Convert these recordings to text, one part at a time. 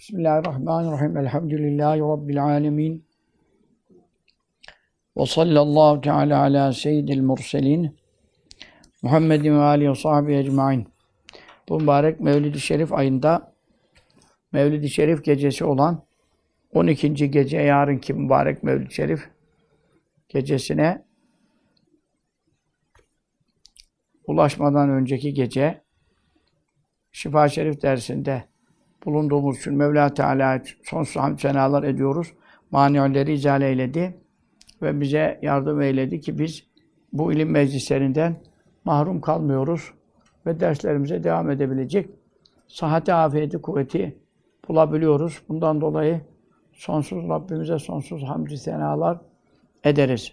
Bismillahirrahmanirrahim. Elhamdülillahi Rabbil alemin. Ve sallallahu teala ala seyyidil murselin. Muhammedin ve alihi ve sahbihi ecmain. Bu mübarek Mevlid-i Şerif ayında Mevlid-i Şerif gecesi olan 12. gece yarınki mübarek Mevlid-i Şerif gecesine ulaşmadan önceki gece Şifa Şerif dersinde bulunduğumuz için Mevla Teala'ya sonsuz hamd senalar ediyoruz. Mani'leri izale eyledi ve bize yardım eyledi ki biz bu ilim meclislerinden mahrum kalmıyoruz ve derslerimize devam edebilecek sıhhati, afiyeti, kuvveti bulabiliyoruz. Bundan dolayı sonsuz Rabbimize sonsuz hamd senalar ederiz.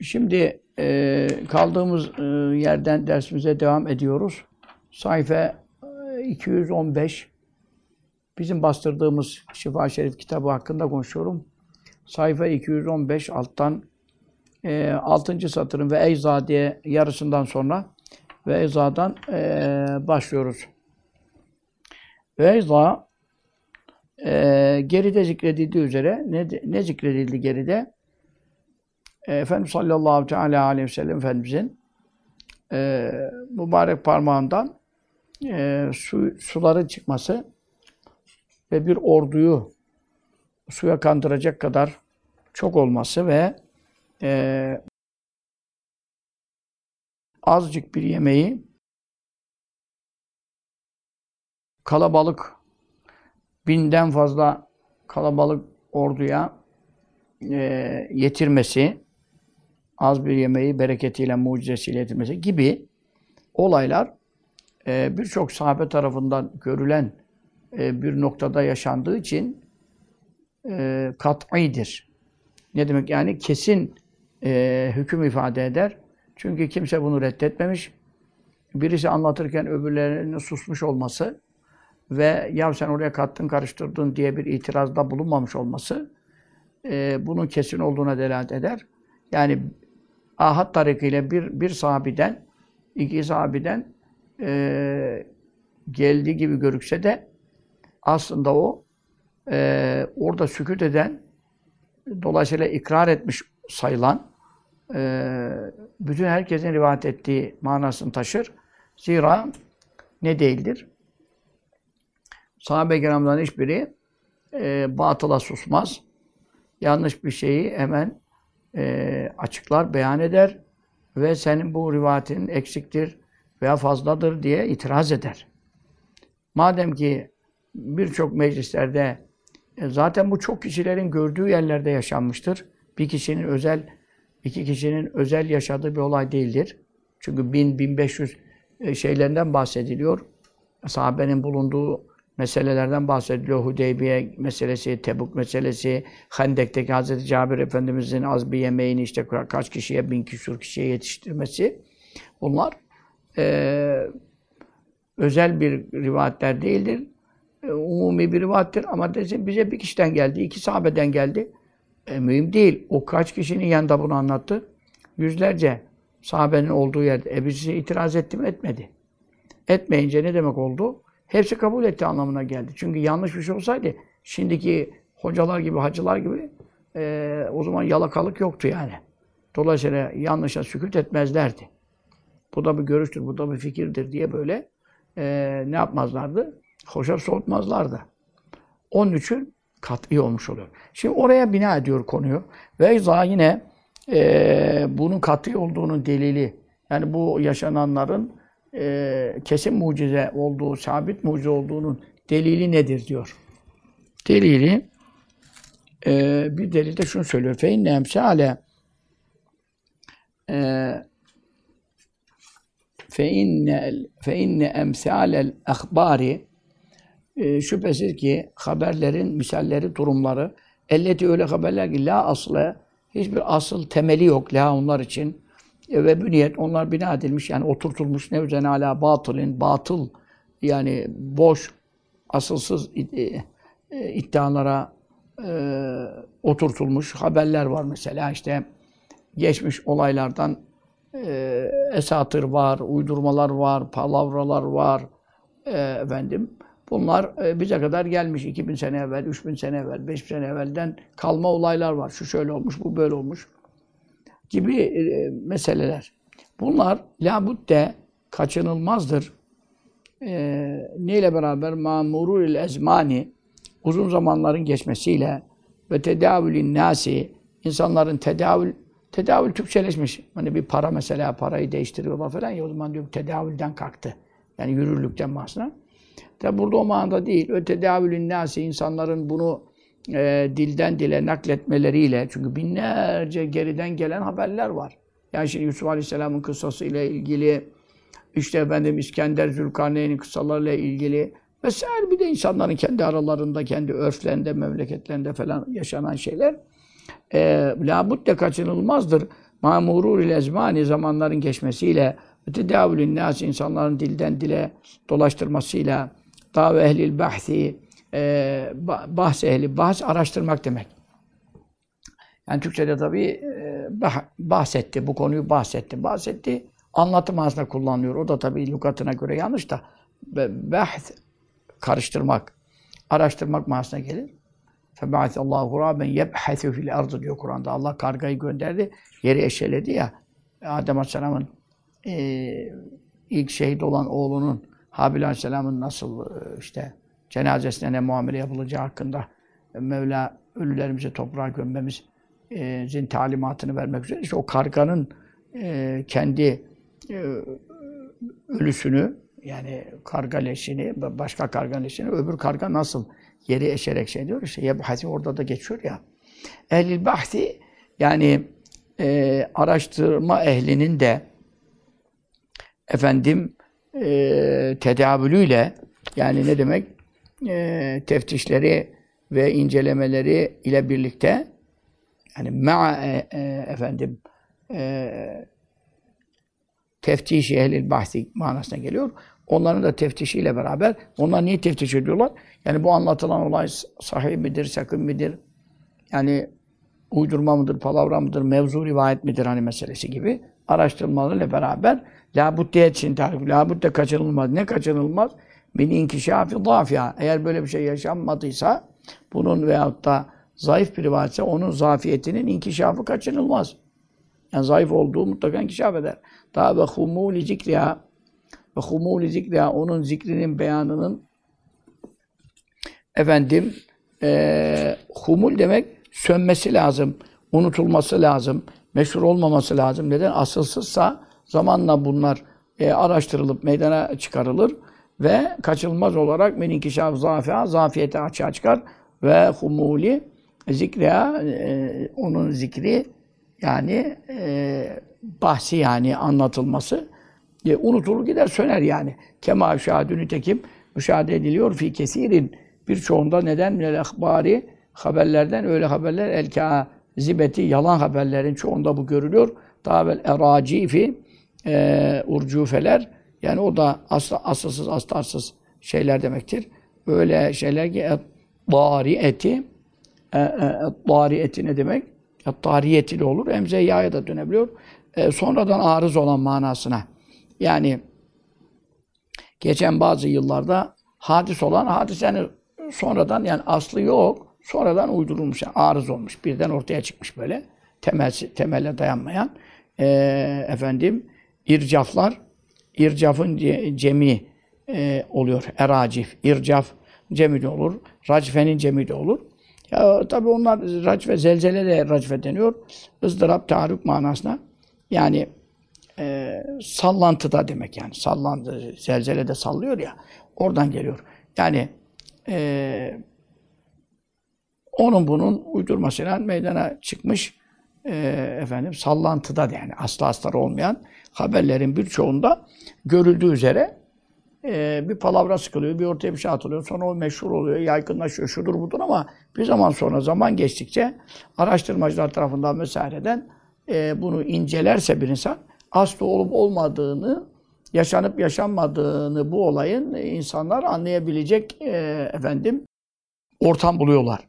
Şimdi e, kaldığımız e, yerden dersimize devam ediyoruz. Sayfa 215 bizim bastırdığımız Şifa Şerif kitabı hakkında konuşuyorum. Sayfa 215 alttan e, 6. satırın ve Eyza diye yarısından sonra ve Eyza'dan e, başlıyoruz. Ve Eyza e, geride zikredildiği üzere ne, ne zikredildi geride? E, Efendimiz sallallahu teala aleyhi ve sellem Efendimizin e, mübarek parmağından e, su, suların çıkması ve bir orduyu suya kandıracak kadar çok olması ve e, azıcık bir yemeği kalabalık binden fazla kalabalık orduya e, yetirmesi, az bir yemeği bereketiyle, mucizesiyle yetirmesi gibi olaylar e, birçok sahabe tarafından görülen e, bir noktada yaşandığı için e, kat'idir. Ne demek? Yani kesin e, hüküm ifade eder. Çünkü kimse bunu reddetmemiş. Birisi anlatırken öbürlerinin susmuş olması ve ya sen oraya kattın, karıştırdın diye bir itirazda bulunmamış olması e, bunun kesin olduğuna delalet eder. Yani ahad tarikiyle bir, bir sahabiden, iki sahabiden e, geldiği gibi görükse de aslında o e, orada sükut eden, dolayısıyla ikrar etmiş sayılan e, bütün herkesin rivayet ettiği manasını taşır. Zira ne değildir? Sahabe-i kiramdan hiçbiri e, batıla susmaz. Yanlış bir şeyi hemen e, açıklar, beyan eder ve senin bu rivayetin eksiktir, veya fazladır diye itiraz eder. Madem ki birçok meclislerde e, zaten bu çok kişilerin gördüğü yerlerde yaşanmıştır. Bir kişinin özel, iki kişinin özel yaşadığı bir olay değildir. Çünkü 1000-1500 e, şeylerinden bahsediliyor. Sahabenin bulunduğu meselelerden bahsediliyor. Hudeybiye meselesi, Tebuk meselesi, Hendek'teki Hazreti Cabir Efendimizin az bir yemeğini işte kaç kişiye, bin küsur kişiye yetiştirmesi. Bunlar e, özel bir rivayetler değildir. E, umumi bir rivayettir ama desin bize bir kişiden geldi, iki sahabeden geldi. E, mühim değil. O kaç kişinin yanında bunu anlattı? Yüzlerce sahabenin olduğu yerde. E birisi itiraz etti mi? Etmedi. Etmeyince ne demek oldu? Hepsi kabul etti anlamına geldi. Çünkü yanlış bir şey olsaydı şimdiki hocalar gibi, hacılar gibi e, o zaman yalakalık yoktu yani. Dolayısıyla yanlışa sükut etmezlerdi. Bu da bir görüştür, bu da bir fikirdir diye böyle e, ne yapmazlardı? Hoşa soğutmazlardı. Onun için kat'i olmuş oluyor. Şimdi oraya bina ediyor konuyu. Ve izah yine e, bunun kat'i olduğunun delili, yani bu yaşananların e, kesin mucize olduğu, sabit mucize olduğunun delili nedir diyor. Delili e, bir delil de şunu söylüyor. İnne emsale e, fe inne fe inne emsalel ahbari şüphesiz ki haberlerin misalleri, durumları elleti öyle haberler ki la aslı hiçbir asıl temeli yok la onlar için. E, ve büniyet onlar bina edilmiş yani oturtulmuş ne üzerine ala batılın batıl yani boş asılsız e, e, iddialara e, oturtulmuş haberler var mesela. İşte geçmiş olaylardan e, esatır var, uydurmalar var, palavralar var, e, efendim bunlar e, bize kadar gelmiş 2000 sene evvel, 3000 sene evvel, 5000 sene evvelden kalma olaylar var. Şu şöyle olmuş, bu böyle olmuş gibi e, meseleler. Bunlar labudde kaçınılmazdır. E, neyle beraber? Mamurul ezmani uzun zamanların geçmesiyle ve tedavülün nasi insanların tedavül tedavül Türkçeleşmiş. Hani bir para mesela parayı değiştiriyorlar falan ya o zaman diyor tedavülden kalktı. Yani yürürlükten bahsediyor. Tabi burada o manada değil. Ö tedavülün nasi insanların bunu e, dilden dile nakletmeleriyle çünkü binlerce geriden gelen haberler var. Yani şimdi Yusuf Aleyhisselam'ın kıssası ile ilgili işte efendim İskender Zülkarneyn'in kıssalarıyla ilgili vesaire bir de insanların kendi aralarında, kendi örflerinde, memleketlerinde falan yaşanan şeyler e, labudde kaçınılmazdır. Mamurur ile ezmani zamanların geçmesiyle tedavülün nas insanların dilden dile dolaştırmasıyla dav ehlil bahsi e, bahs ehli, bahs araştırmak demek. Yani Türkçe'de tabii e, bahsetti, bu konuyu bahsetti. Bahsetti, anlatım aslında kullanılıyor. O da tabii lügatına göre yanlış da bahs karıştırmak, araştırmak manasına gelir. فَبَعَثَ اللّٰهُ غُرَابًا يَبْحَثُ fil الْاَرْضِ diyor Kur'an'da. Allah kargayı gönderdi, yeri eşeledi ya. Adem Aleyhisselam'ın e, ilk şehit olan oğlunun Habil Aleyhisselam'ın nasıl e, işte cenazesine ne muamele yapılacağı hakkında Mevla ölülerimizi toprağa gömmemizin talimatını vermek üzere. İşte o karganın e, kendi e, ölüsünü yani karga leşini, başka karga leşini, öbür karga nasıl yeri eşerek şey diyor işte yebhati orada da geçiyor ya. Ehlil bahsi yani e, araştırma ehlinin de efendim e, tedavülüyle yani ne demek e, teftişleri ve incelemeleri ile birlikte yani ma e, e, efendim e, teftişi ehlil bahsi manasına geliyor. Onların da teftişiyle beraber onlar niye teftiş ediyorlar? Yani bu anlatılan olay sahih midir, sakın midir? Yani uydurma mıdır, palavra mıdır, mevzu rivayet midir hani meselesi gibi araştırmalarıyla beraber labuddiye için tarif. Labudde kaçınılmaz. Ne kaçınılmaz? Min inkişafi zafya. Eğer böyle bir şey yaşanmadıysa bunun veyahut da zayıf bir rivayetse onun zafiyetinin inkişafı kaçınılmaz. Yani zayıf olduğu mutlaka inkişaf eder. Daha ve humuli zikriha ve humuli zikriha onun zikrinin beyanının efendim e, humul demek sönmesi lazım, unutulması lazım, meşhur olmaması lazım. Neden? Asılsızsa zamanla bunlar e, araştırılıp meydana çıkarılır ve kaçılmaz olarak meninkişaf zafia, zafiyeti açığa çıkar ve humuli zikriya, e, onun zikri yani e, bahsi yani anlatılması e, unutulur gider söner yani. Kema şahadü tekim müşahede ediliyor fi kesirin birçoğunda neden minel ahbari haberlerden öyle haberler el zibeti yalan haberlerin çoğunda bu görülüyor. Daha evvel eracifi e, urcufeler yani o da asla, asılsız, astarsız şeyler demektir. Böyle şeyler ki dari eti e, e, dari eti ne demek? Tariyeti de olur. Emze yaya da dönebiliyor. E, sonradan arız olan manasına. Yani geçen bazı yıllarda hadis olan hadisenin sonradan yani aslı yok. Sonradan uydurulmuş, yani arız olmuş. Birden ortaya çıkmış böyle. Temel, temelle dayanmayan. E, efendim ircaflar ircafın cemi e, oluyor. Eracif, ircaf cemi de olur. Racfenin cemi de olur. Ya tabi onlar racfe, zelzele de racfe deniyor. ızdırap, taarruk manasına. Yani e, sallantıda demek yani. Sallantı, zelzele de sallıyor ya. Oradan geliyor. Yani e, onun bunun uydurmasıyla meydana çıkmış e, efendim sallantıda yani aslı astarı olmayan haberlerin birçoğunda görüldüğü üzere e, bir palavra sıkılıyor, bir ortaya bir şey atılıyor. Sonra o meşhur oluyor, yaygınlaşıyor, şudur budur ama bir zaman sonra, zaman geçtikçe araştırmacılar tarafından vesaireden e, bunu incelerse bir insan aslı olup olmadığını, yaşanıp yaşanmadığını bu olayın insanlar anlayabilecek e, efendim ortam buluyorlar.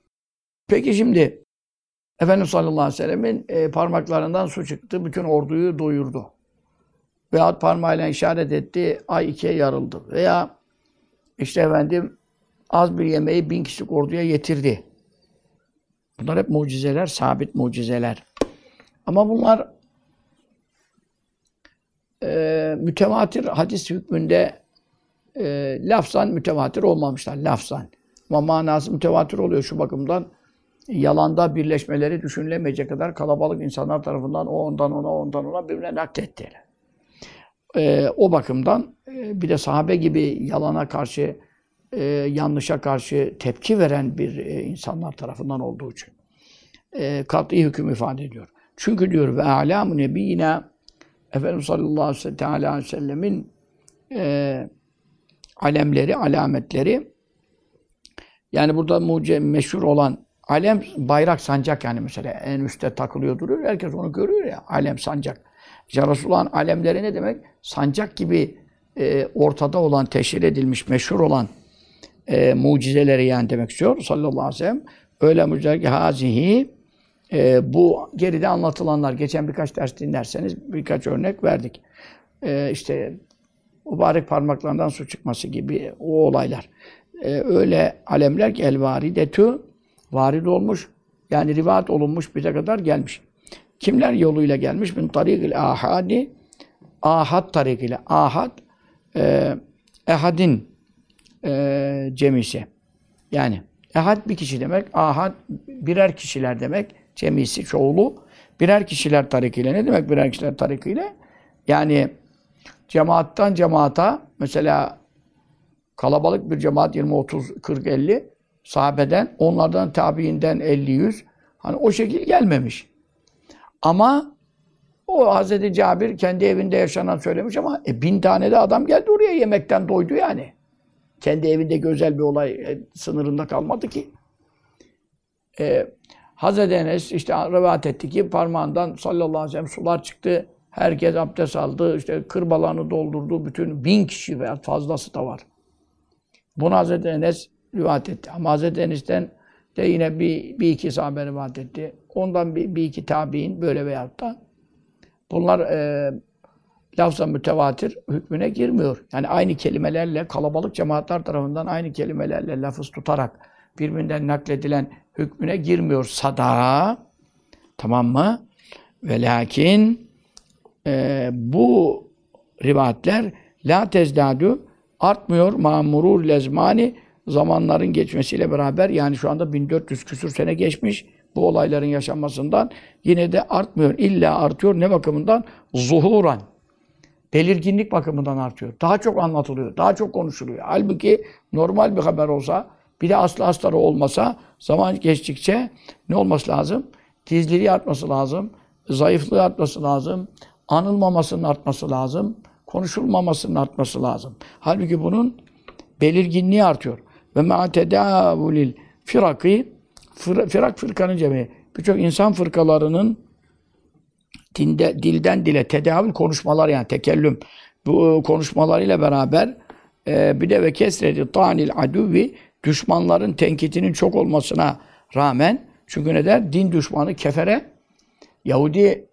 Peki şimdi Efendimiz sallallahu aleyhi ve sellemin e, parmaklarından su çıktı, bütün orduyu doyurdu. Veyahut parmağıyla işaret etti, ay ikiye yarıldı. Veya işte efendim az bir yemeği bin kişilik orduya yetirdi. Bunlar hep mucizeler, sabit mucizeler. Ama bunlar e, hadis hükmünde e, lafzan mütevatir olmamışlar. Lafzan. Ama manası mütevatir oluyor şu bakımdan. Yalanda birleşmeleri düşünülemeyecek kadar kalabalık insanlar tarafından o ondan ona, ondan ona birbirine naklettiler. E, o bakımdan e, bir de sahabe gibi yalana karşı, e, yanlışa karşı tepki veren bir e, insanlar tarafından olduğu için e, kat'i hüküm ifade ediyor. Çünkü diyor ve alamu nebiyina Efendimiz sallallahu aleyhi ve sellemin e, alemleri, alametleri yani burada muce, meşhur olan alem bayrak sancak yani mesela en üstte takılıyor duruyor. Herkes onu görüyor ya. Alem sancak. İşte Resulullah'ın alemleri ne demek? Sancak gibi e, ortada olan, teşhir edilmiş, meşhur olan e, mucizeleri yani demek istiyor sallallahu aleyhi ve sellem. Öyle mucizeler ki hazihi e, bu geride anlatılanlar, geçen birkaç ders dinlerseniz birkaç örnek verdik. E, işte mübarek parmaklarından su çıkması gibi o olaylar. E, öyle alemler ki el varidetü varid olmuş. Yani rivayet olunmuş bize kadar gelmiş. Kimler yoluyla gelmiş? Min tarikil ahadi ahad tarikiyle. Ahad e, ehadin e, cemisi. Yani ehad bir kişi demek. Ahad birer kişiler demek. Cemisi çoğulu. Birer kişiler tarikiyle. Ne demek birer kişiler tarikiyle? Yani cemaattan cemaata mesela kalabalık bir cemaat 20, 30, 40, 50 sahabeden, onlardan tabiinden 50, 100 hani o şekil gelmemiş. Ama o Hazreti Cabir kendi evinde yaşanan söylemiş ama e, bin tane de adam geldi oraya yemekten doydu yani. Kendi evinde özel bir olay e, sınırında kalmadı ki. E, Hazreti Enes işte rivayet etti ki parmağından sallallahu aleyhi ve sellem sular çıktı. Herkes abdest aldı. işte kırbalarını doldurdu. Bütün bin kişi veya fazlası da var. Bunu Hazreti Enes rivayet etti. Ama Hazreti Enes'ten de yine bir, bir iki sahabe rivayet etti. Ondan bir, bir iki tabi'in böyle veyahut da bunlar e, lafza mütevatir hükmüne girmiyor. Yani aynı kelimelerle kalabalık cemaatler tarafından aynı kelimelerle lafız tutarak birbirinden nakledilen hükmüne girmiyor sada. Tamam mı? Ve lakin e, bu rivayetler la tezdadu artmıyor mamurur lezmani zamanların geçmesiyle beraber yani şu anda 1400 küsur sene geçmiş bu olayların yaşanmasından yine de artmıyor. İlla artıyor. Ne bakımından? Zuhuran. Belirginlik bakımından artıyor. Daha çok anlatılıyor. Daha çok konuşuluyor. Halbuki normal bir haber olsa bir de aslı astarı olmasa zaman geçtikçe ne olması lazım? Gizliliği artması lazım. Zayıflığı artması lazım. Anılmamasının artması lazım. Konuşulmamasının artması lazım. Halbuki bunun belirginliği artıyor. Ve ma tedavulil firaki firak fırkanın cemi. Birçok insan fırkalarının dinde, dilden dile tedavül konuşmalar yani tekellüm bu konuşmalarıyla beraber e, bir de ve kesredi tanil aduvi düşmanların tenkitinin çok olmasına rağmen çünkü ne der? Din düşmanı kefere Yahudi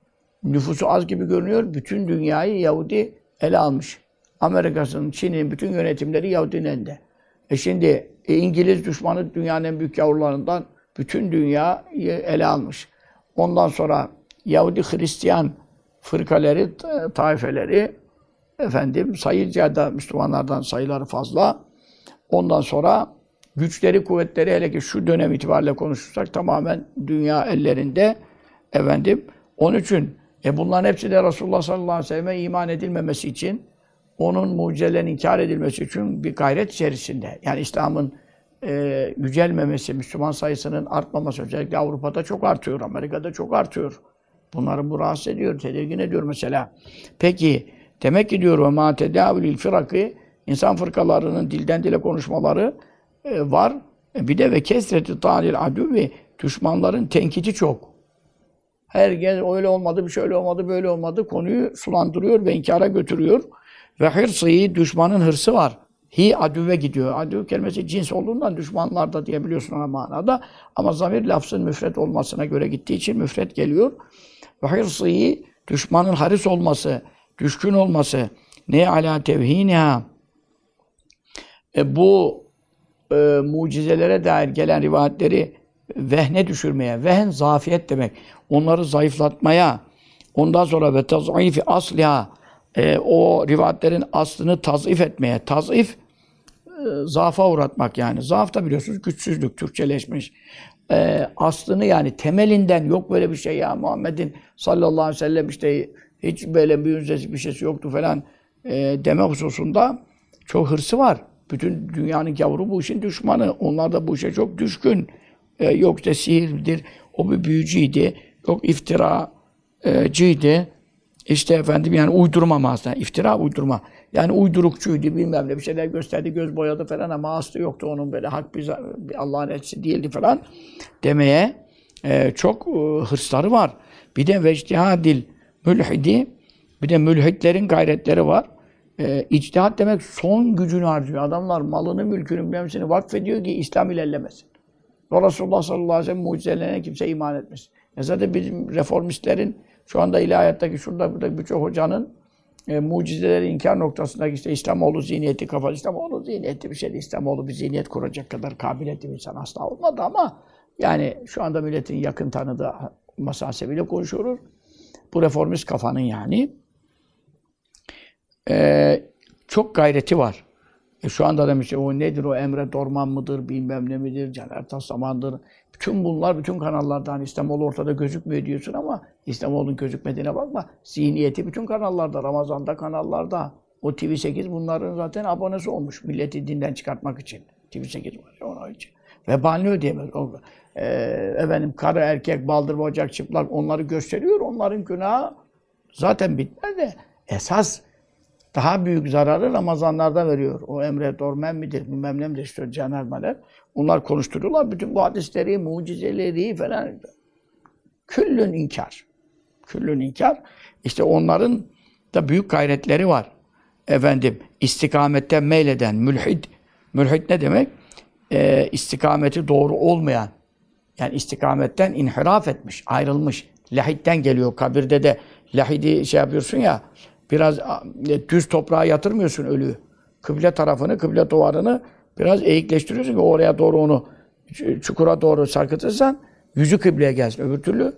nüfusu az gibi görünüyor. Bütün dünyayı Yahudi ele almış. Amerika'sının, Çin'in bütün yönetimleri Yahudi'nin elinde. E şimdi e, İngiliz düşmanı dünyanın en büyük yavrularından bütün dünya ele almış. Ondan sonra Yahudi Hristiyan fırkaları, taifeleri efendim sayıca da Müslümanlardan sayıları fazla. Ondan sonra güçleri, kuvvetleri hele ki şu dönem itibariyle konuşursak tamamen dünya ellerinde efendim. Onun için e bunların hepsi de Resulullah sallallahu aleyhi ve sellem'e iman edilmemesi için onun mucizelerinin inkar edilmesi için bir gayret içerisinde. Yani İslam'ın e, yücelmemesi, Müslüman sayısının artmaması özellikle Avrupa'da çok artıyor, Amerika'da çok artıyor. Bunları bu rahatsız ediyor, tedirgin ediyor mesela. Peki demek ki diyor ve ma tedavülil firakı insan fırkalarının dilden dile konuşmaları e, var. E, bir de ve kesreti talil ve düşmanların tenkiti çok. Herkes öyle olmadı, bir şöyle olmadı, böyle olmadı. Konuyu sulandırıyor ve inkara götürüyor. Ve hırsı düşmanın hırsı var. Hi adüve gidiyor. Adüv kelimesi cins olduğundan düşmanlarda diyebiliyorsun ona manada. Ama zamir lafzın müfret olmasına göre gittiği için müfret geliyor. Ve hırsı düşmanın haris olması, düşkün olması, ne ala tevhiniha e, bu e, mucizelere dair gelen rivayetleri vehne düşürmeye, vehn zafiyet demek. Onları zayıflatmaya, ondan sonra ve taz'ifi asliha e, o rivayetlerin aslını tazif etmeye. Tazif e, zaafa uğratmak yani. Zaaf da biliyorsunuz güçsüzlük, Türkçeleşmiş. E, aslını yani temelinden yok böyle bir şey ya Muhammed'in sallallahu aleyhi ve sellem işte hiç böyle bir bir şeysi yoktu falan e, deme hususunda çok hırsı var. Bütün dünyanın gavuru bu işin düşmanı. Onlar da bu işe çok düşkün. E, yok işte sihirdir, o bir büyücüydü. Yok iftiracıydı. İşte efendim yani uydurma mı aslında? İftira uydurma. Yani uydurukçuydu bilmem ne bir şeyler gösterdi, göz boyadı falan ama aslı yoktu onun böyle hak bir Allah'ın elçisi değildi falan demeye e, çok e, hırsları var. Bir de vecdihadil mülhidi bir de mülhitlerin gayretleri var. E, içtihat demek son gücünü harcıyor. Adamlar malını, mülkünü, hepsini vakfediyor ki İslam ilerlemesin. Ve Resulullah sallallahu aleyhi ve sellem mucizelerine kimse iman etmesin. E zaten bizim reformistlerin şu anda ilahiyattaki şurada burada birçok hocanın e, mucizeleri inkar noktasındaki işte İslamoğlu zihniyeti kafa İslamoğlu zihniyeti bir şeydi. İslamoğlu bir zihniyet kuracak kadar kabiliyetli bir insan asla olmadı ama yani şu anda milletin yakın tanıdığı masasebiyle konuşuyoruz. Bu reformist kafanın yani e, çok gayreti var. E şu anda demiş o nedir o Emre Dorman mıdır bilmem ne midir Caner Taslaman'dır. Bütün bunlar bütün kanallardan hani İslamoğlu ortada gözükmüyor diyorsun ama İslamoğlu'nun gözükmediğine bakma. Zihniyeti bütün kanallarda, Ramazan'da kanallarda. O TV8 bunların zaten abonesi olmuş. Milleti dinden çıkartmak için. TV8 var ya onun için. Vebalini ödeyemez. O, e, efendim karı erkek, baldır bacak çıplak onları gösteriyor. Onların günahı zaten bitmez de esas daha büyük zararı Ramazanlarda veriyor. O Emre Dormen midir, bilmem ne midir, işte Caner Maler. Onlar konuşturuyorlar. Bütün bu hadisleri, mucizeleri falan. Küllün inkar. Küllün inkar. İşte onların da büyük gayretleri var. Efendim, istikametten meyleden mülhid. Mülhid ne demek? Ee, istikameti doğru olmayan. Yani istikametten inhiraf etmiş, ayrılmış. Lahitten geliyor. Kabirde de lahidi şey yapıyorsun ya, biraz e, düz toprağa yatırmıyorsun ölüyü. Kıble tarafını, kıble duvarını biraz eğikleştiriyorsun ki oraya doğru onu çukura doğru sarkıtırsan yüzü kıbleye gelsin. Öbür türlü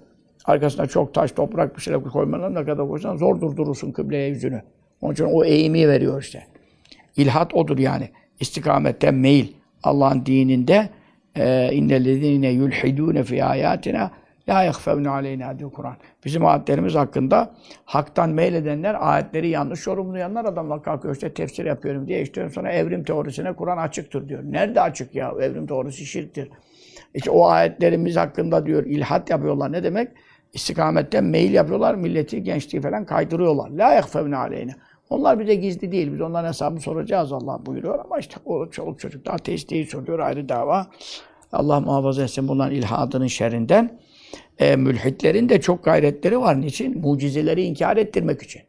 arkasına çok taş, toprak bir şeyler koymadan ne kadar koysan zor durdurursun kıbleye yüzünü. Onun için o eğimi veriyor işte. İlhat odur yani. İstikametten meyil. Allah'ın dininde innellezîne yulhidûne fî âyâtina La yahfevne aleyna diyor Kur'an. Bizim ayetlerimiz hakkında haktan meyledenler, ayetleri yanlış yorumlayanlar adamlar kalkıyor işte tefsir yapıyorum diye işte sonra evrim teorisine Kur'an açıktır diyor. Nerede açık ya? Evrim teorisi şirktir. İşte o ayetlerimiz hakkında diyor ilhat yapıyorlar. Ne demek? İstikametten meyil yapıyorlar. Milleti, gençliği falan kaydırıyorlar. La yahfevne aleyna. Onlar bize gizli değil. Biz onların hesabını soracağız Allah buyuruyor. Ama işte o çoluk çocuk da ateist değil soruyor ayrı dava. Allah muhafaza etsin bunların ilhadının şerrinden e, mülhitlerin de çok gayretleri var. Niçin? Mucizeleri inkar ettirmek için.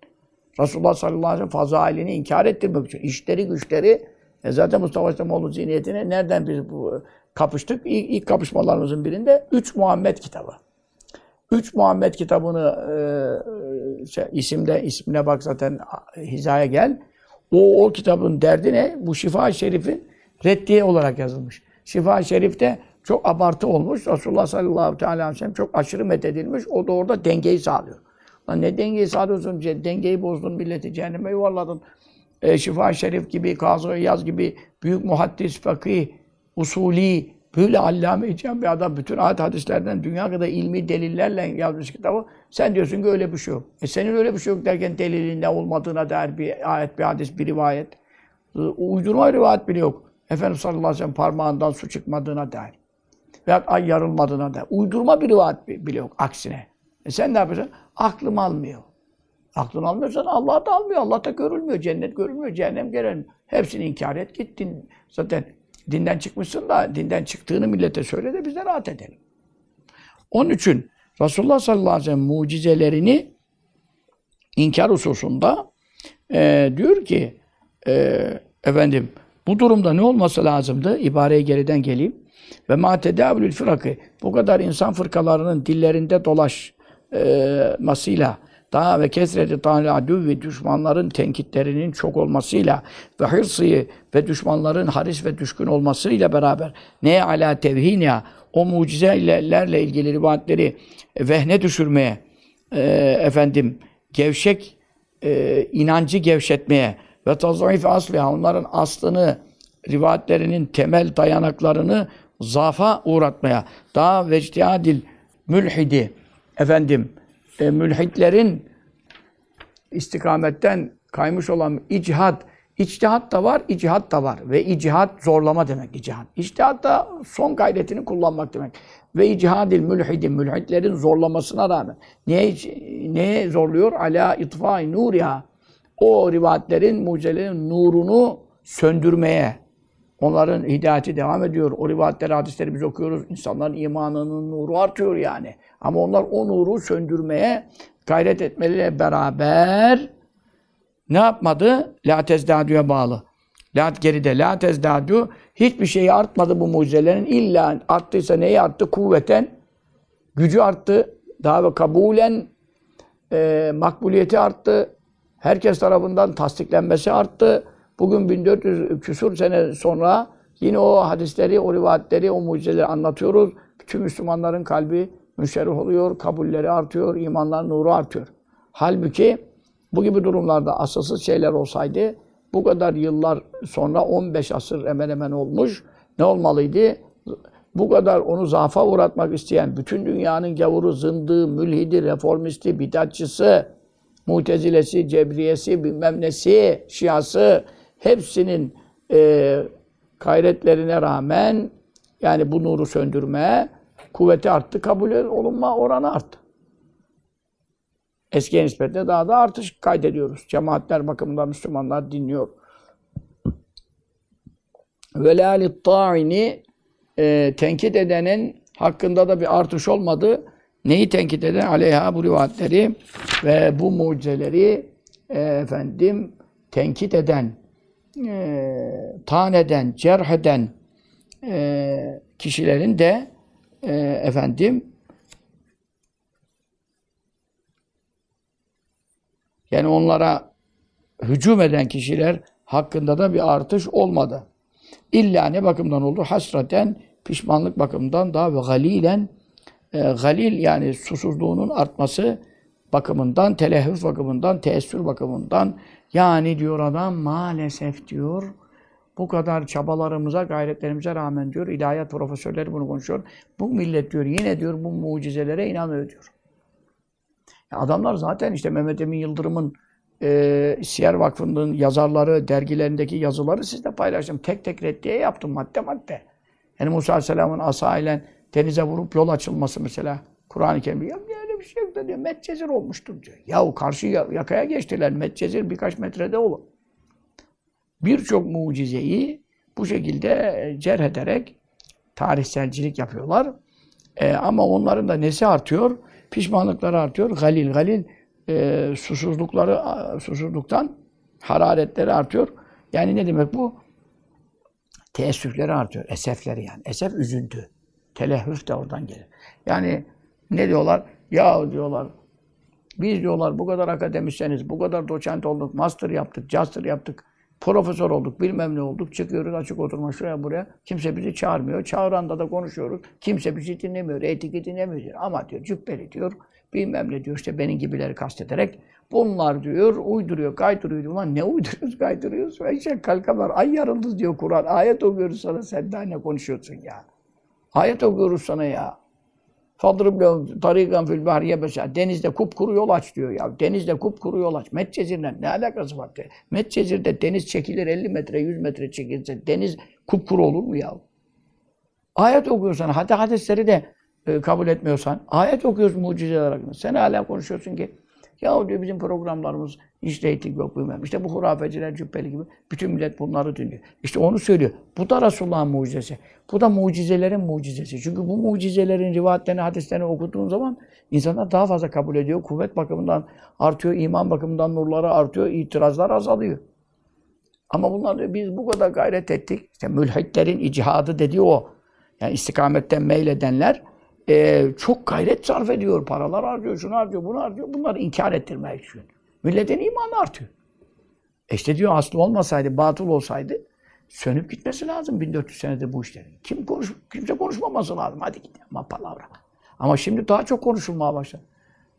Resulullah sallallahu aleyhi ve sellem fazailini inkar ettirmek için. İşleri, güçleri e zaten Mustafa İslamoğlu zihniyetine nereden biz bu kapıştık? İlk, ilk kapışmalarımızın birinde Üç Muhammed kitabı. Üç Muhammed kitabını e, şey, isimde ismine bak zaten hizaya gel. O, o kitabın derdi ne? Bu Şifa-i Şerif'in reddiye olarak yazılmış. Şifa-i Şerif'te çok abartı olmuş. Resulullah sallallahu aleyhi ve sellem çok aşırı methedilmiş. O da orada dengeyi sağlıyor. Lan ne dengeyi sağlıyorsun? Dengeyi bozdun, milleti cehenneme yuvarladın. E, şifa Şerif gibi, Kazı Yaz gibi büyük muhaddis, fakih, usuli, böyle allame bir adam bütün ayet hadislerden dünya kadar ilmi delillerle yazmış kitabı. Sen diyorsun ki öyle bir şey yok. E senin öyle bir şey yok derken delilin ne olmadığına dair bir ayet, bir hadis, bir rivayet. Uydurma rivayet bile yok. Efendimiz sallallahu aleyhi ve sellem parmağından su çıkmadığına dair veya ay yarılmadığına da uydurma bir rivayet bile yok aksine. E sen ne yapacaksın? Aklım almıyor. Aklın almıyorsan Allah da almıyor. Allah da görülmüyor. Cennet görülmüyor. Cehennem görülmüyor. Hepsini inkar et gittin. Zaten dinden çıkmışsın da dinden çıktığını millete söyle de biz de rahat edelim. Onun için Resulullah sallallahu aleyhi ve sellem mucizelerini inkar hususunda e, diyor ki e, efendim bu durumda ne olması lazımdı? İbareye geriden geleyim. Ve ma tedavülül fırakı bu kadar insan fırkalarının dillerinde dolaşmasıyla daha ve kesreti tali adüvvi düşmanların tenkitlerinin çok olmasıyla ve hırsı ve düşmanların haris ve düşkün olmasıyla beraber neye ala tevhinya o mucizelerle ilgili rivayetleri vehne düşürmeye e, efendim gevşek e, inancı gevşetmeye ve tazayif asliha onların aslını rivayetlerinin temel dayanaklarını zafa uğratmaya daha vectihadil mülhidi efendim e, mülhitlerin istikametten kaymış olan icihad, içtihat da var, icihat da var. Ve icihat zorlama demek icihat. İçtihat da son gayretini kullanmak demek. Ve icihadil mülhidi, mülhitlerin zorlamasına rağmen. Neye, neye zorluyor? Ala itfai nuriha. O rivayetlerin, mucizelerin nurunu söndürmeye. Onların hidayeti devam ediyor. O rivayetleri, hadisleri biz okuyoruz. İnsanların imanının nuru artıyor yani. Ama onlar o nuru söndürmeye gayret etmeleriyle beraber ne yapmadı? La tezdadü'ye bağlı. La geride la tezdadü hiçbir şeyi artmadı bu mucizelerin. İlla arttıysa neyi arttı? Kuvveten gücü arttı. Daha ve kabulen e, makbuliyeti arttı. Herkes tarafından tasdiklenmesi arttı. Bugün 1400 küsur sene sonra yine o hadisleri, o rivayetleri, o mucizeleri anlatıyoruz. Bütün Müslümanların kalbi müşerrih oluyor, kabulleri artıyor, imanların nuru artıyor. Halbuki bu gibi durumlarda asılsız şeyler olsaydı bu kadar yıllar sonra 15 asır hemen hemen olmuş. Ne olmalıydı? Bu kadar onu zafa uğratmak isteyen bütün dünyanın gavuru, zındığı, mülhidi, reformisti, bidatçısı, mutezilesi, cebriyesi, bilmem nesi, şiası hepsinin e, gayretlerine rağmen yani bu nuru söndürme kuvveti arttı, kabul olunma oranı arttı. Eskiye nispetle daha da artış kaydediyoruz. Cemaatler bakımından Müslümanlar dinliyor. Velâli ta'ini e, tenkit edenin hakkında da bir artış olmadı. Neyi tenkit eden? Aleyha bu rivayetleri ve bu mucizeleri e, efendim tenkit eden, e, tan eden, cerh eden e, kişilerin de e, efendim yani onlara hücum eden kişiler hakkında da bir artış olmadı. İlla ne bakımdan oldu? Hasraten, pişmanlık bakımından daha ve galilen e, galil yani susuzluğunun artması bakımından, telehhüf bakımından, teessür bakımından yani diyor adam maalesef diyor bu kadar çabalarımıza, gayretlerimize rağmen diyor, ilahiyat profesörleri bunu konuşuyor. Bu millet diyor, yine diyor bu mucizelere inanıyor diyor. Adamlar zaten işte Mehmet Emin Yıldırım'ın e, Siyer Vakfı'nın yazarları, dergilerindeki yazıları sizle paylaştım. Tek tek reddiye yaptım madde madde. Yani Musa Aleyhisselam'ın asa ile denize vurup yol açılması mesela. Kur'an-ı Kerim'de ya öyle bir şey yok da diyor. Medcezir olmuştur diyor. Yahu karşı yakaya geçtiler. Medcezir birkaç metrede olur birçok mucizeyi bu şekilde e, cerh ederek tarihselcilik yapıyorlar. E, ama onların da nesi artıyor? Pişmanlıkları artıyor. Galil, galil e, susuzlukları, susuzluktan hararetleri artıyor. Yani ne demek bu? Teessüfleri artıyor. Esefleri yani. Esef üzüntü. Telehhüf de oradan gelir. Yani ne diyorlar? Ya diyorlar biz diyorlar bu kadar akademisyeniz, bu kadar doçent olduk, master yaptık, master yaptık. Profesör olduk, bilmem ne olduk. Çıkıyoruz açık oturma şuraya buraya. Kimse bizi çağırmıyor. Çağıranda da konuşuyoruz. Kimse bizi dinlemiyor. Etiki dinlemiyor. Diyor. Ama diyor cübbeli diyor. Bilmem ne diyor işte benim gibileri kastederek. Bunlar diyor uyduruyor, kaydırıyor. Ulan ne uyduruyoruz, kaydırıyoruz? İşte kalkamar. Ay yarıldı diyor Kur'an. Ayet okuyoruz sana. Sen daha ne konuşuyorsun ya? Ayet okuyoruz sana ya. Fadrib lehum tarikan fil bahri yebesa. Denizde kupkuru yol aç diyor ya. Denizde kupkuru yol aç. Medcezir'le ne alakası var? Medcezir'de deniz çekilir 50 metre, 100 metre çekilse deniz kupkuru olur mu ya? Ayet okuyorsan, hadi hadisleri de e, kabul etmiyorsan, ayet okuyorsun mucizeler hakkında. Sen hala konuşuyorsun ki ya diyor bizim programlarımız hiç reyting yok bilmem. İşte bu hurafeciler cübbeli gibi. Bütün millet bunları dinliyor. İşte onu söylüyor. Bu da Resulullah'ın mucizesi. Bu da mucizelerin mucizesi. Çünkü bu mucizelerin rivayetlerini, hadislerini okuduğun zaman insanlar daha fazla kabul ediyor. Kuvvet bakımından artıyor, iman bakımından nurları artıyor, itirazlar azalıyor. Ama bunlar diyor, biz bu kadar gayret ettik. İşte mülhitlerin icihadı dediği o. Yani istikametten meyledenler e, çok gayret sarf ediyor. Paralar harcıyor, şunu harcıyor, bunu harcıyor. Bunları inkar ettirmek için. Milletin imanı artıyor. E işte diyor aslı olmasaydı, batıl olsaydı sönüp gitmesi lazım 1400 senedir bu işlerin. Kim konuş, kimse konuşmaması lazım. Hadi git ama palavra. Ama şimdi daha çok konuşulmaya başladı.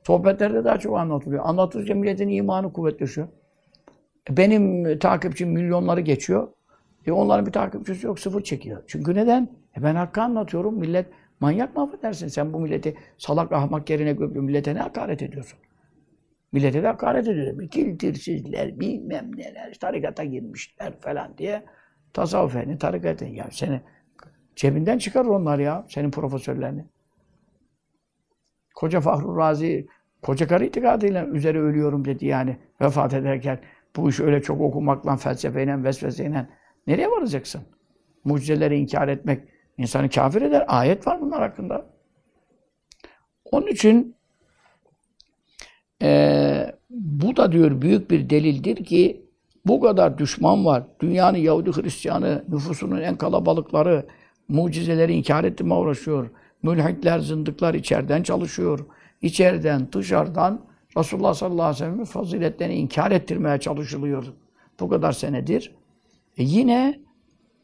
Sohbetlerde daha çok anlatılıyor. Anlatılınca milletin imanı kuvvetleşiyor. E, Benim takipçim milyonları geçiyor. E onların bir takipçisi yok, sıfır çekiyor. Çünkü neden? E ben hakkı anlatıyorum. Millet manyak mı affedersin? Sen bu milleti salak ahmak yerine gömüyor. Millete ne hakaret ediyorsun? Millete de hakaret ediyor. Kiltirsizler, bilmem neler, tarikata girmişler falan diye. Tasavvuf ehli, tarikat. Ya seni cebinden çıkarır onlar ya, senin profesörlerini. Koca Fahru Razi, koca karı itikadıyla üzere ölüyorum dedi yani vefat ederken. Bu iş öyle çok okumakla, felsefeyle, vesveseyle nereye varacaksın? Mucizeleri inkar etmek insanı kafir eder. Ayet var bunlar hakkında. Onun için eee, bu da diyor büyük bir delildir ki bu kadar düşman var. Dünyanın Yahudi Hristiyanı nüfusunun en kalabalıkları mucizeleri inkar etmeye uğraşıyor. Mülhitler, zındıklar içeriden çalışıyor. İçeriden, dışarıdan Resulullah sallallahu aleyhi ve sellem'in faziletlerini inkar ettirmeye çalışılıyor. Bu kadar senedir. E yine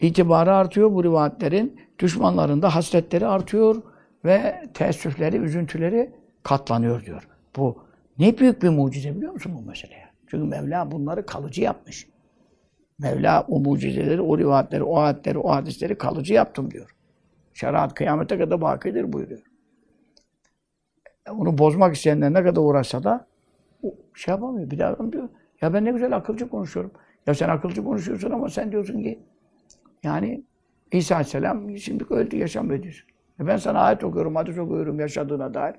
itibarı artıyor bu rivayetlerin. Düşmanlarında hasretleri artıyor ve teessüfleri, üzüntüleri katlanıyor diyor. Bu ne büyük bir mucize biliyor musun bu meseleye? Çünkü Mevla bunları kalıcı yapmış. Mevla o mucizeleri, o rivayetleri, o ayetleri, o hadisleri kalıcı yaptım diyor. Şeriat kıyamete kadar bakidir buyuruyor. E, Onu bozmak isteyenler ne kadar uğraşsa da şey yapamıyor. Bir daha diyor, ya ben ne güzel akılcı konuşuyorum. Ya sen akılcı konuşuyorsun ama sen diyorsun ki yani İsa Aleyhisselam şimdi öldü, yaşamıyor diyorsun. E ben sana ayet okuyorum, hadis okuyorum yaşadığına dair.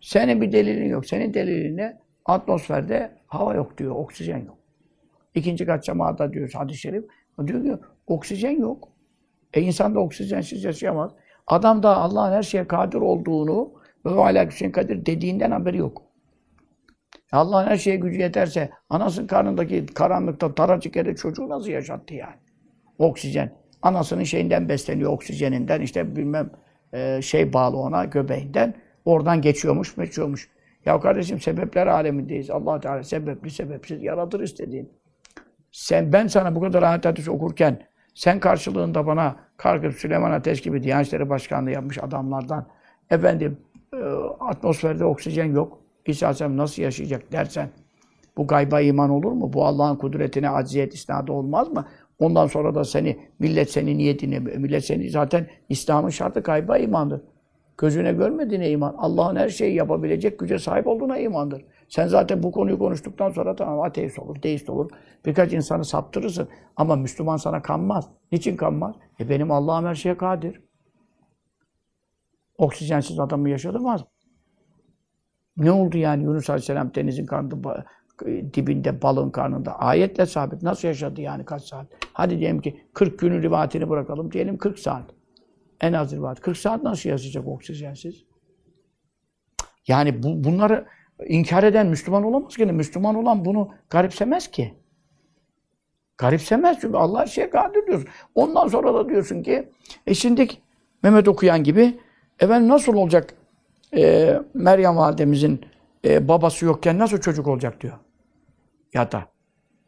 Senin bir delilin yok. Senin delilin ne? Atmosferde hava yok diyor, oksijen yok. İkinci kat semada diyor hadis-i şerif. O diyor ki oksijen yok. E insan da oksijensiz yaşayamaz. Adam da Allah'ın her şeye kadir olduğunu ve hala şeyin kadir dediğinden haberi yok. E Allah'ın her şeye gücü yeterse anasının karnındaki karanlıkta taracık yerde çocuğu nasıl yaşattı yani? Oksijen. Anasının şeyinden besleniyor oksijeninden işte bilmem e, şey bağlı ona göbeğinden. Oradan geçiyormuş, geçiyormuş. Ya kardeşim sebepler alemindeyiz. allah Teala sebepli sebepsiz yaratır istediğin. Sen, ben sana bu kadar ayet hadis okurken sen karşılığında bana Kargır Süleyman Ateş gibi Diyanet İşleri Başkanlığı yapmış adamlardan efendim e, atmosferde oksijen yok. İsa Aleyhisselam nasıl yaşayacak dersen bu gayba iman olur mu? Bu Allah'ın kudretine acziyet isnadı olmaz mı? Ondan sonra da seni millet seni niye dinlemiyor? Millet seni zaten İslam'ın şartı gayba imandır. Gözüne görmediğine iman. Allah'ın her şeyi yapabilecek güce sahip olduğuna imandır. Sen zaten bu konuyu konuştuktan sonra tamam ateist olur, deist olur. Birkaç insanı saptırırsın. Ama Müslüman sana kanmaz. Niçin kanmaz? E benim Allah'ım her şeye kadir. Oksijensiz adamı yaşatmaz. Ne oldu yani Yunus Aleyhisselam denizin karnında, dibinde, balın karnında? Ayetle sabit. Nasıl yaşadı yani kaç saat? Hadi diyelim ki 40 günün rivayetini bırakalım. Diyelim 40 saat. En az rivayet. 40 saat nasıl yaşayacak oksijensiz? Yani bu, bunları inkar eden Müslüman olamaz ki. Müslüman olan bunu garipsemez ki. Garipsemez çünkü Allah her şeye kadir diyorsun. Ondan sonra da diyorsun ki, e şimdi Mehmet okuyan gibi, efendim nasıl olacak e, Meryem validemizin e, babası yokken nasıl çocuk olacak diyor. Ya da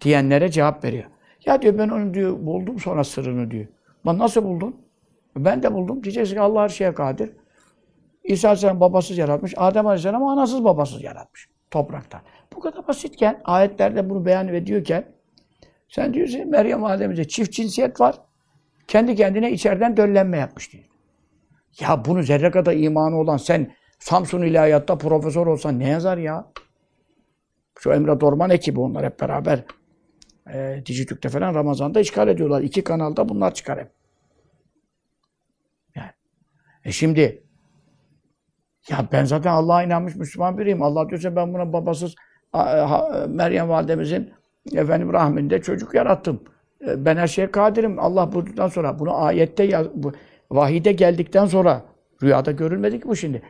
diyenlere cevap veriyor. Ya diyor ben onu diyor buldum sonra sırrını diyor. Ben nasıl buldun? Ben de buldum. Diyeceksin ki Allah her şeye kadir. İsa Aleyhisselam babasız yaratmış. Adem Aleyhisselam anasız babasız yaratmış. Topraktan. Bu kadar basitken, ayetlerde bunu beyan ediyorken sen diyorsun Meryem Validemize çift cinsiyet var. Kendi kendine içeriden döllenme yapmış diyor. Ya bunu zerre kadar imanı olan sen Samsun İlahiyat'ta profesör olsan ne yazar ya? Şu Emre Dorman ekibi onlar hep beraber e, Dijitürk'te falan Ramazan'da işgal ediyorlar. İki kanalda bunlar çıkar hep. Yani. E şimdi ya ben zaten Allah'a inanmış Müslüman biriyim. Allah diyorsa ben buna babasız Meryem validemizin efendim rahminde çocuk yarattım. E, ben her şeye kadirim. Allah bulduktan sonra bunu ayette yaz, bu, vahide geldikten sonra rüyada görülmedi ki bu şimdi.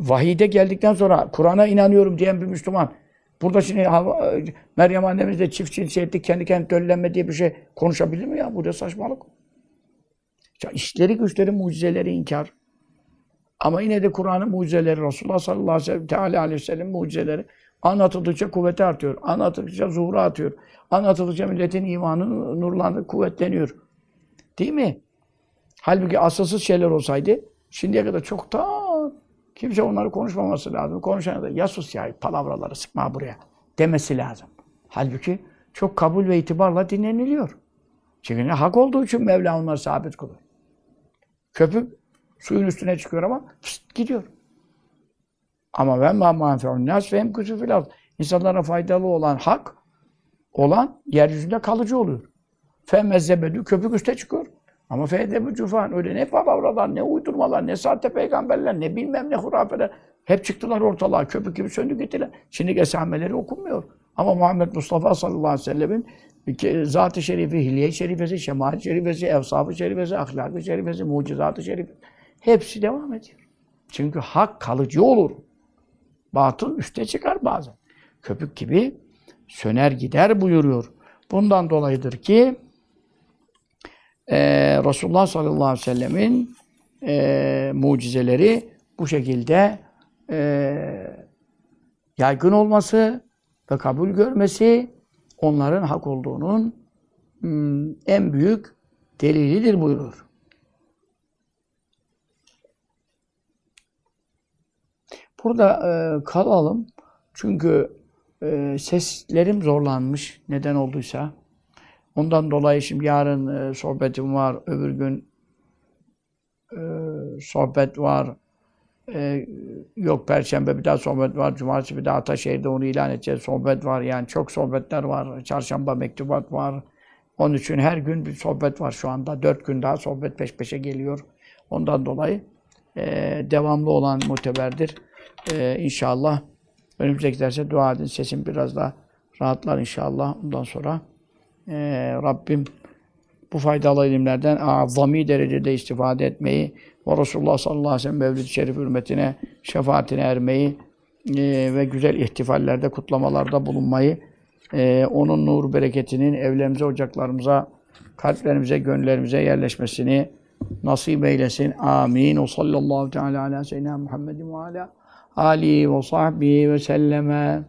Vahide geldikten sonra Kur'an'a inanıyorum diyen bir Müslüman burada şimdi Meryem annemizle çift cinsiyetlik kendi kendine döllenme diye bir şey konuşabilir mi ya? Bu da saçmalık. Ya işleri güçleri mucizeleri inkar. Ama yine de Kur'an'ın mucizeleri, Resulullah sallallahu aleyhi ve sellem, mucizeleri anlatıldıkça kuvveti artıyor. Anlatıldıkça zuhuru atıyor. Anlatıldıkça milletin imanı nurlanır, kuvvetleniyor. Değil mi? Halbuki asılsız şeyler olsaydı şimdiye kadar çoktan kimse onları konuşmaması lazım. Konuşan da ya sus ya palavraları sıkma buraya demesi lazım. Halbuki çok kabul ve itibarla dinleniliyor. Çünkü ne hak olduğu için Mevla onları sabit kılıyor. Köpük suyun üstüne çıkıyor ama fıst gidiyor. Ama ben ma manfe'un nas ve hem fil. İnsanlara faydalı olan hak olan yeryüzünde kalıcı oluyor. Fe mezzebedü köpük üste çıkıyor. Ama fedebu cufan öyle ne palavralar, ne uydurmalar, ne sahte peygamberler, ne bilmem ne hurafeler. Hep çıktılar ortalığa. Köpük gibi söndü gittiler. Şimdi esameleri okunmuyor. Ama Muhammed Mustafa sallallahu aleyhi ve sellemin Zat-ı Şerifi, Hilye-i Şerifesi, Şemaat-i Şerifesi, Evsaf-ı Şerifesi, Ahlak-ı Şerifesi, Mucizat-ı Şerifesi. Hepsi devam ediyor. Çünkü hak kalıcı olur. Batıl üste çıkar bazen. Köpük gibi söner gider buyuruyor. Bundan dolayıdır ki e, Resulullah sallallahu aleyhi ve sellemin e, mucizeleri bu şekilde e, yaygın olması ve kabul görmesi onların hak olduğunun hmm, en büyük delilidir buyurur. Burada e, kalalım. Çünkü e, seslerim zorlanmış. Neden olduysa. Ondan dolayı şimdi yarın e, sohbetim var. Öbür gün e, sohbet var. E, yok Perşembe bir daha sohbet var. Cumartesi bir daha Ataşehir'de onu ilan edeceğiz. Sohbet var. Yani çok sohbetler var. Çarşamba mektubat var. Onun için her gün bir sohbet var şu anda. Dört gün daha sohbet peş peşe geliyor. Ondan dolayı e, devamlı olan muteberdir. E, inşallah önümüzdeki derse dua edin. Sesim biraz daha rahatlar inşallah. Ondan sonra e, Rabbim bu faydalı ilimlerden azami derecede istifade etmeyi ve Resulullah sallallahu aleyhi ve sellem Mevlid-i Şerif hürmetine, şefaatine ermeyi e, ve güzel ihtifallerde, kutlamalarda bulunmayı, e, onun nur bereketinin evlerimize, ocaklarımıza, kalplerimize, gönüllerimize yerleşmesini nasip eylesin. Amin. O sallallahu teala ala seyyidina Muhammedin ve ala alihi ve sahbihi ve selleme.